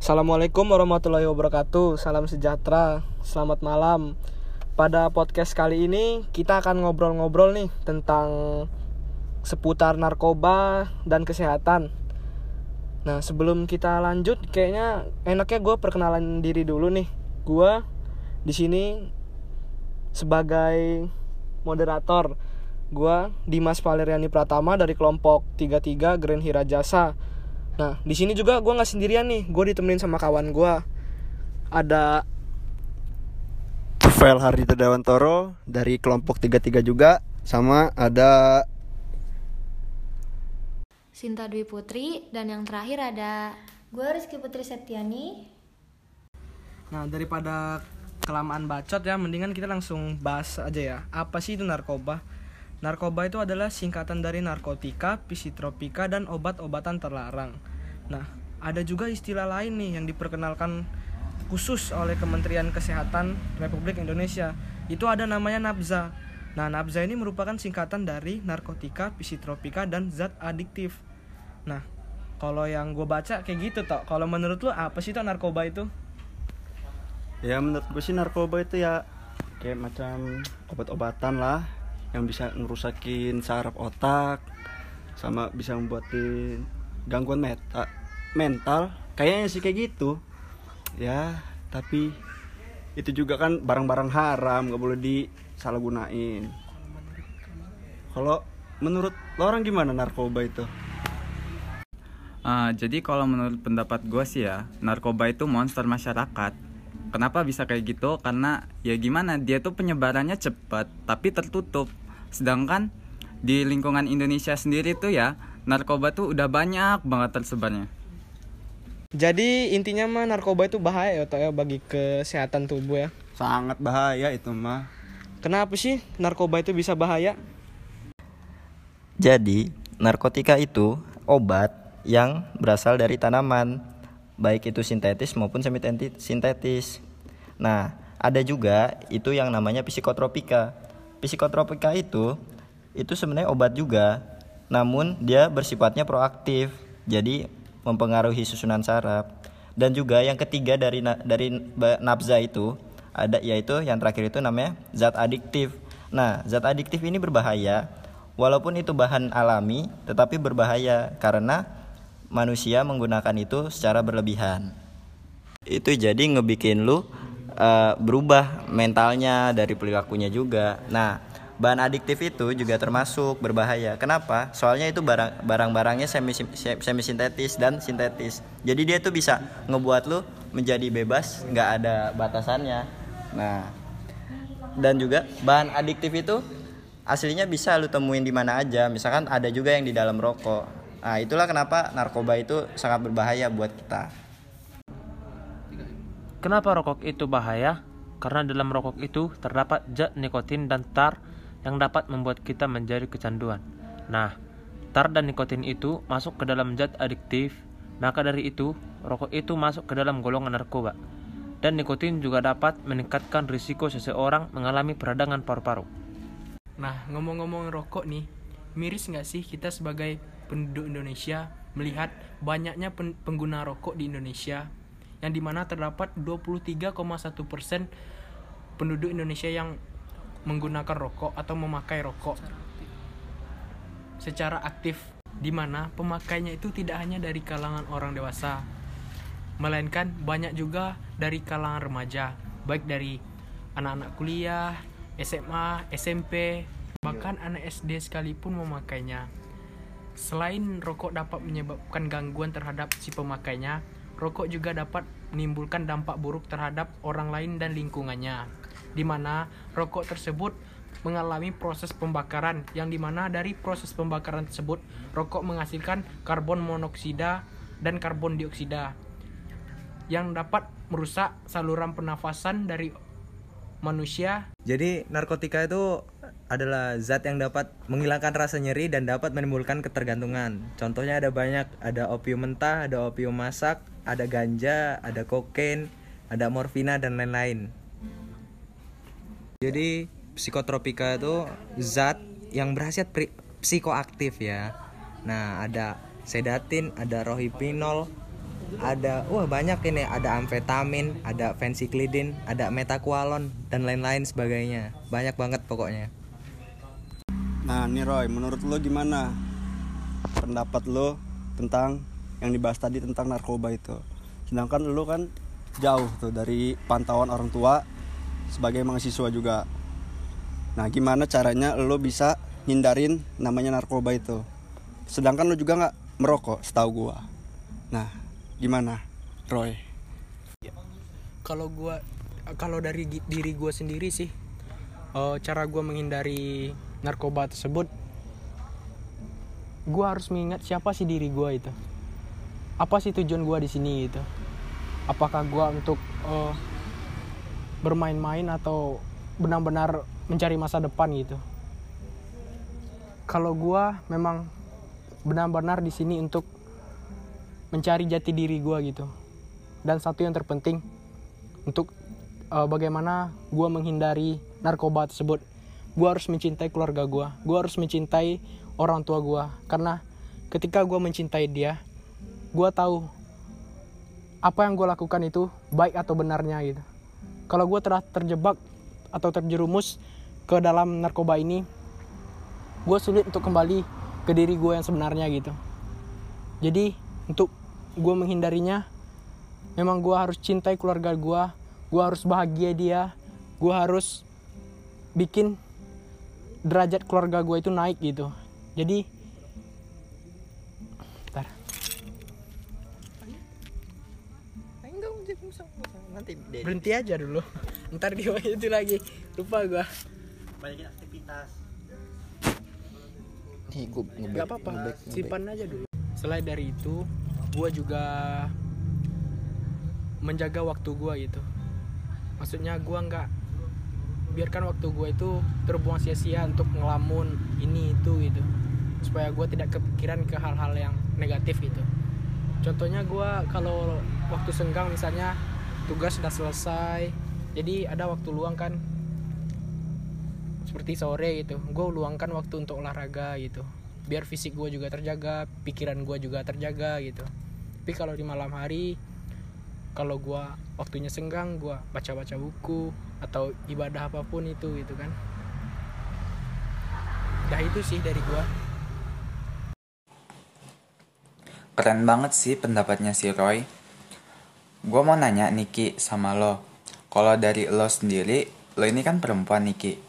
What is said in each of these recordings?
Assalamualaikum warahmatullahi wabarakatuh. Salam sejahtera. Selamat malam. Pada podcast kali ini kita akan ngobrol-ngobrol nih tentang seputar narkoba dan kesehatan. Nah sebelum kita lanjut, kayaknya enaknya gue perkenalan diri dulu nih. Gue di sini sebagai moderator. Gue Dimas Valeriani Pratama dari kelompok 33 Grand Hira Jasa. Nah, di sini juga gue nggak sendirian nih. Gue ditemenin sama kawan gue. Ada Vel Hardito Dewantoro dari kelompok 33 juga sama ada Sinta Dwi Putri dan yang terakhir ada Gue Rizky Putri Septiani. Nah, daripada kelamaan bacot ya, mendingan kita langsung bahas aja ya. Apa sih itu narkoba? Narkoba itu adalah singkatan dari narkotika, psikotropika, dan obat-obatan terlarang. Nah, ada juga istilah lain nih yang diperkenalkan khusus oleh Kementerian Kesehatan Republik Indonesia. Itu ada namanya nafza. Nah, nafza ini merupakan singkatan dari narkotika, psikotropika, dan zat adiktif. Nah, kalau yang gue baca kayak gitu toh. Kalau menurut lu apa sih toh narkoba itu? ya menurut gue sih narkoba itu ya kayak macam obat-obatan lah yang bisa ngerusakin saraf otak sama bisa membuatin gangguan meta, mental kayaknya sih kayak gitu ya tapi itu juga kan barang-barang haram nggak boleh disalahgunain kalau menurut lo orang gimana narkoba itu Ah, jadi kalau menurut pendapat gue sih ya, narkoba itu monster masyarakat. Kenapa bisa kayak gitu? Karena ya gimana, dia tuh penyebarannya cepat tapi tertutup. Sedangkan di lingkungan Indonesia sendiri tuh ya, narkoba tuh udah banyak banget tersebarnya. Jadi intinya mah narkoba itu bahaya ya toh ya bagi kesehatan tubuh ya. sangat bahaya itu mah Kenapa sih narkoba itu bisa bahaya? Jadi, narkotika itu obat yang berasal dari tanaman, baik itu sintetis maupun semi sintetis. Nah, ada juga itu yang namanya psikotropika. Psikotropika itu itu sebenarnya obat juga, namun dia bersifatnya proaktif. Jadi mempengaruhi susunan saraf. Dan juga yang ketiga dari dari nafza itu ada yaitu yang terakhir itu namanya zat adiktif. Nah, zat adiktif ini berbahaya walaupun itu bahan alami tetapi berbahaya karena manusia menggunakan itu secara berlebihan. Itu jadi ngebikin lu eh, berubah mentalnya dari perilakunya juga. Nah, bahan adiktif itu juga termasuk berbahaya. Kenapa? Soalnya itu barang barang-barangnya semi semi sintetis dan sintetis. Jadi dia tuh bisa ngebuat lu menjadi bebas, nggak ada batasannya. Nah, dan juga bahan adiktif itu aslinya bisa lu temuin di mana aja. Misalkan ada juga yang di dalam rokok. Nah, itulah kenapa narkoba itu sangat berbahaya buat kita. Kenapa rokok itu bahaya? Karena dalam rokok itu terdapat zat nikotin dan tar yang dapat membuat kita menjadi kecanduan. Nah, tar dan nikotin itu masuk ke dalam zat adiktif, maka dari itu, rokok itu masuk ke dalam golongan narkoba. Dan nikotin juga dapat meningkatkan risiko seseorang mengalami peradangan paru-paru. Nah, ngomong-ngomong rokok nih, miris nggak sih kita sebagai penduduk Indonesia melihat banyaknya pen- pengguna rokok di Indonesia yang di mana terdapat 23,1% penduduk Indonesia yang menggunakan rokok atau memakai rokok secara aktif di mana pemakainya itu tidak hanya dari kalangan orang dewasa melainkan banyak juga dari kalangan remaja baik dari anak-anak kuliah, SMA, SMP, bahkan anak SD sekalipun memakainya. Selain rokok dapat menyebabkan gangguan terhadap si pemakainya, rokok juga dapat menimbulkan dampak buruk terhadap orang lain dan lingkungannya. Di mana rokok tersebut mengalami proses pembakaran yang di mana dari proses pembakaran tersebut rokok menghasilkan karbon monoksida dan karbon dioksida yang dapat merusak saluran pernafasan dari manusia Jadi narkotika itu adalah zat yang dapat menghilangkan rasa nyeri dan dapat menimbulkan ketergantungan. Contohnya ada banyak, ada opium mentah, ada opium masak, ada ganja, ada kokain, ada morfina dan lain-lain. Jadi psikotropika itu zat yang berhasiat psikoaktif ya. Nah, ada sedatin, ada rohypnol, ada wah banyak ini ada amfetamin ada fensiklidin ada metakualon dan lain-lain sebagainya banyak banget pokoknya Nah, nih Roy, menurut lo gimana pendapat lo tentang yang dibahas tadi tentang narkoba itu? Sedangkan lo kan jauh tuh dari pantauan orang tua sebagai mahasiswa juga. Nah, gimana caranya lo bisa hindarin namanya narkoba itu? Sedangkan lo juga nggak merokok, setahu gua. Nah, gimana, Roy? kalau gua kalau dari diri gua sendiri sih eh, cara gua menghindari narkoba tersebut gua harus mengingat siapa sih diri gua itu apa sih tujuan gua di sini? itu apakah gua untuk eh, bermain-main atau benar-benar mencari masa depan? gitu. Kalau gua memang benar-benar di sini untuk mencari jati diri gua gitu. Dan satu yang terpenting untuk uh, bagaimana gue menghindari narkoba tersebut. Gue harus mencintai keluarga gue gue harus mencintai orang tua gue karena ketika gue mencintai dia gue tahu apa yang gue lakukan itu baik atau benarnya gitu. Kalau gue telah terjebak atau terjerumus ke dalam narkoba ini gue sulit untuk kembali ke diri gue yang sebenarnya gitu. Jadi untuk gue menghindarinya memang gue harus cintai keluarga gue gue harus bahagia dia gue harus bikin derajat keluarga gue itu naik gitu. Jadi nanti berhenti aja dulu. Ntar di bawah itu lagi. Lupa gue banyakin aktivitas. Nih, gue nggak apa-apa. simpan aja dulu. Selain dari itu gue juga menjaga waktu gue gitu. Maksudnya gue nggak biarkan waktu gue itu terbuang sia-sia untuk ngelamun ini itu gitu. Supaya gue tidak kepikiran ke hal-hal yang negatif gitu. Contohnya gue kalau waktu senggang misalnya tugas sudah selesai. Jadi ada waktu luang kan. Seperti sore gitu. Gue luangkan waktu untuk olahraga gitu. Biar fisik gue juga terjaga pikiran gue juga terjaga gitu. Tapi kalau di malam hari kalau gue waktunya senggang gue baca-baca buku atau ibadah apa pun itu gitu kan. Dah itu sih dari gue Keren banget sih pendapatnya si Roy. Gue mau nanya Niki sama lo. Kalau dari lo sendiri, lo ini kan perempuan Niki.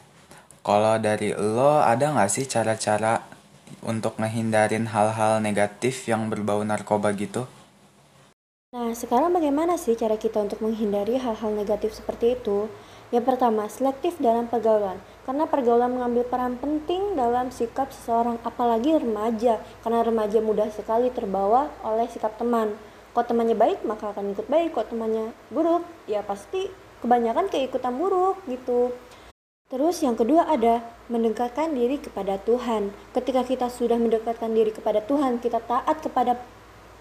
Kalau dari lo ada nggak sih cara-cara untuk ngehindarin hal-hal negatif yang berbau narkoba gitu? Nah, sekarang bagaimana sih cara kita untuk menghindari hal-hal negatif seperti itu? Yang pertama, selektif dalam pergaulan. Karena pergaulan mengambil peran penting dalam sikap seseorang, apalagi remaja. Karena remaja mudah sekali terbawa oleh sikap teman. Kalau temannya baik, maka akan ikut baik. Kalau temannya buruk, ya pasti kebanyakan keikutan buruk gitu. Terus yang kedua ada mendekatkan diri kepada Tuhan. Ketika kita sudah mendekatkan diri kepada Tuhan, kita taat kepada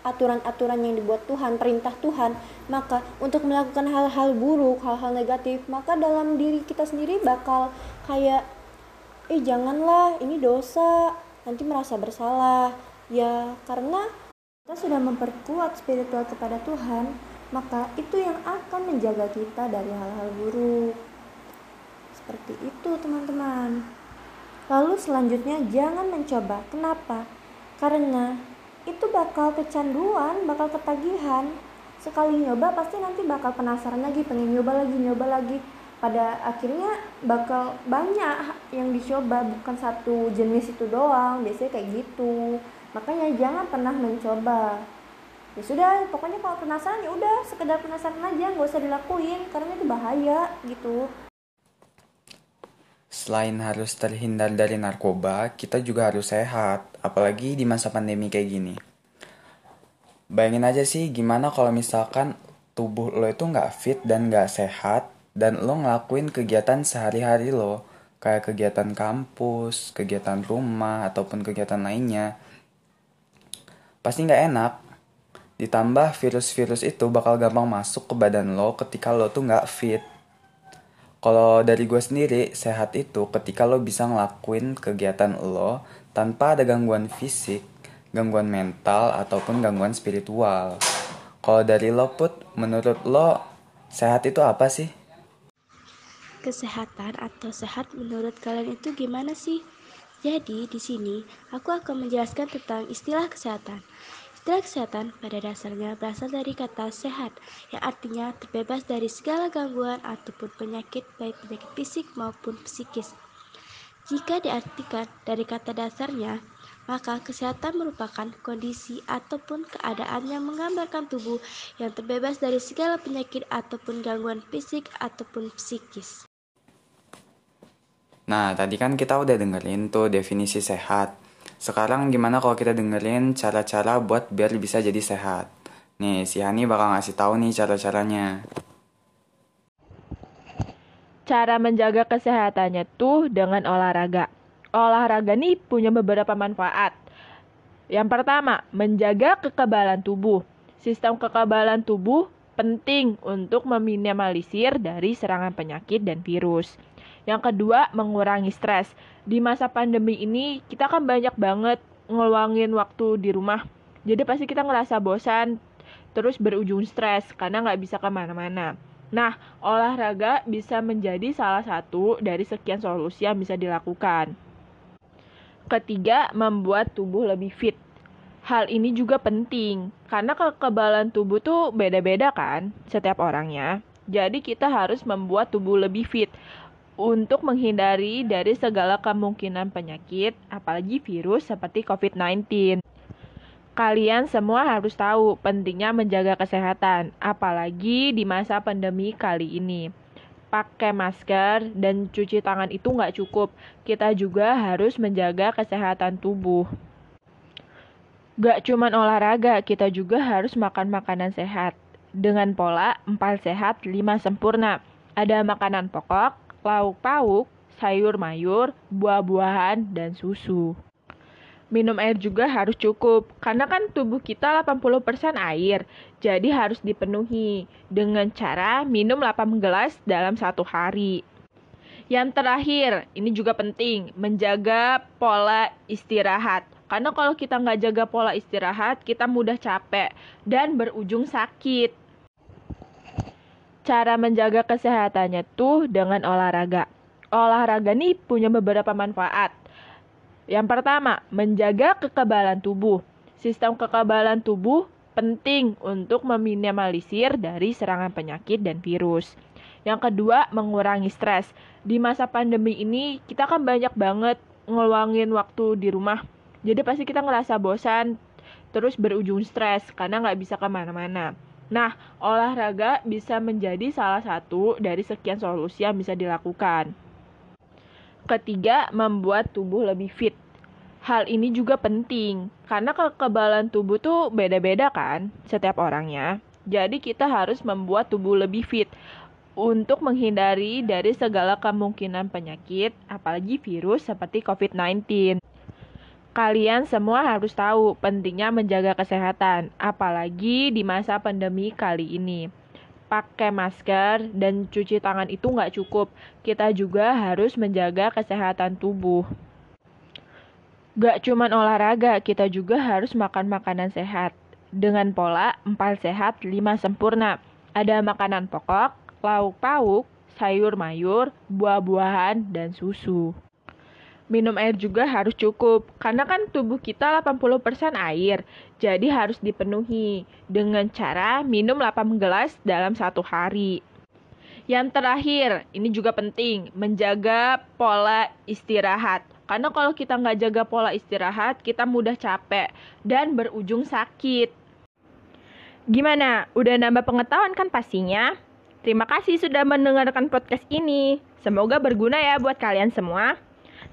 aturan-aturan yang dibuat Tuhan, perintah Tuhan, maka untuk melakukan hal-hal buruk, hal-hal negatif, maka dalam diri kita sendiri bakal kayak eh janganlah, ini dosa, nanti merasa bersalah. Ya, karena kita sudah memperkuat spiritual kepada Tuhan, maka itu yang akan menjaga kita dari hal-hal buruk. Seperti itu, teman-teman. Lalu selanjutnya jangan mencoba. Kenapa? Karena itu bakal kecanduan, bakal ketagihan. Sekali nyoba pasti nanti bakal penasaran lagi, pengen nyoba lagi, nyoba lagi. Pada akhirnya bakal banyak yang dicoba, bukan satu jenis itu doang. Biasanya kayak gitu. Makanya jangan pernah mencoba. Ya sudah, pokoknya kalau penasaran ya udah sekedar penasaran aja, nggak usah dilakuin karena itu bahaya gitu. Selain harus terhindar dari narkoba, kita juga harus sehat, apalagi di masa pandemi kayak gini. Bayangin aja sih gimana kalau misalkan tubuh lo itu nggak fit dan nggak sehat, dan lo ngelakuin kegiatan sehari-hari lo, kayak kegiatan kampus, kegiatan rumah, ataupun kegiatan lainnya. Pasti nggak enak. Ditambah virus-virus itu bakal gampang masuk ke badan lo ketika lo tuh nggak fit. Kalau dari gue sendiri, sehat itu ketika lo bisa ngelakuin kegiatan lo tanpa ada gangguan fisik, gangguan mental, ataupun gangguan spiritual. Kalau dari lo Put, menurut lo sehat itu apa sih? Kesehatan atau sehat menurut kalian itu gimana sih? Jadi, di sini aku akan menjelaskan tentang istilah kesehatan. Istilah kesehatan pada dasarnya berasal dari kata sehat, yang artinya terbebas dari segala gangguan ataupun penyakit, baik penyakit fisik maupun psikis. Jika diartikan dari kata dasarnya, maka kesehatan merupakan kondisi ataupun keadaan yang menggambarkan tubuh yang terbebas dari segala penyakit ataupun gangguan fisik ataupun psikis. Nah, tadi kan kita udah dengerin tuh definisi sehat. Sekarang gimana kalau kita dengerin cara-cara buat biar bisa jadi sehat? Nih, si Hani bakal ngasih tahu nih cara-caranya. Cara menjaga kesehatannya tuh dengan olahraga olahraga nih punya beberapa manfaat. Yang pertama, menjaga kekebalan tubuh. Sistem kekebalan tubuh penting untuk meminimalisir dari serangan penyakit dan virus. Yang kedua, mengurangi stres. Di masa pandemi ini, kita kan banyak banget ngeluangin waktu di rumah. Jadi pasti kita ngerasa bosan, terus berujung stres karena nggak bisa ke mana-mana. Nah, olahraga bisa menjadi salah satu dari sekian solusi yang bisa dilakukan. Ketiga, membuat tubuh lebih fit. Hal ini juga penting karena kekebalan tubuh tuh beda-beda kan setiap orangnya. Jadi kita harus membuat tubuh lebih fit untuk menghindari dari segala kemungkinan penyakit, apalagi virus seperti COVID-19. Kalian semua harus tahu pentingnya menjaga kesehatan, apalagi di masa pandemi kali ini pakai masker dan cuci tangan itu nggak cukup. Kita juga harus menjaga kesehatan tubuh. Gak cuman olahraga, kita juga harus makan makanan sehat. Dengan pola 4 sehat 5 sempurna. Ada makanan pokok, lauk pauk, sayur mayur, buah-buahan, dan susu. Minum air juga harus cukup, karena kan tubuh kita 80% air, jadi harus dipenuhi dengan cara minum 8 gelas dalam satu hari. Yang terakhir, ini juga penting, menjaga pola istirahat. Karena kalau kita nggak jaga pola istirahat, kita mudah capek dan berujung sakit. Cara menjaga kesehatannya tuh dengan olahraga. Olahraga nih punya beberapa manfaat. Yang pertama, menjaga kekebalan tubuh. Sistem kekebalan tubuh penting untuk meminimalisir dari serangan penyakit dan virus. Yang kedua, mengurangi stres. Di masa pandemi ini, kita kan banyak banget ngeluangin waktu di rumah. Jadi pasti kita ngerasa bosan, terus berujung stres karena nggak bisa ke mana-mana. Nah, olahraga bisa menjadi salah satu dari sekian solusi yang bisa dilakukan. Ketiga, membuat tubuh lebih fit. Hal ini juga penting karena kekebalan tubuh tuh beda-beda kan setiap orangnya. Jadi kita harus membuat tubuh lebih fit untuk menghindari dari segala kemungkinan penyakit, apalagi virus seperti COVID-19. Kalian semua harus tahu pentingnya menjaga kesehatan, apalagi di masa pandemi kali ini pakai masker dan cuci tangan itu nggak cukup. Kita juga harus menjaga kesehatan tubuh. Gak cuman olahraga, kita juga harus makan makanan sehat. Dengan pola 4 sehat 5 sempurna. Ada makanan pokok, lauk pauk, sayur mayur, buah-buahan, dan susu. Minum air juga harus cukup, karena kan tubuh kita 80% air, jadi harus dipenuhi dengan cara minum 8 gelas dalam satu hari. Yang terakhir, ini juga penting, menjaga pola istirahat. Karena kalau kita nggak jaga pola istirahat, kita mudah capek dan berujung sakit. Gimana? Udah nambah pengetahuan kan pastinya? Terima kasih sudah mendengarkan podcast ini. Semoga berguna ya buat kalian semua.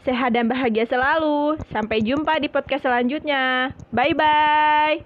Sehat dan bahagia selalu. Sampai jumpa di podcast selanjutnya. Bye bye.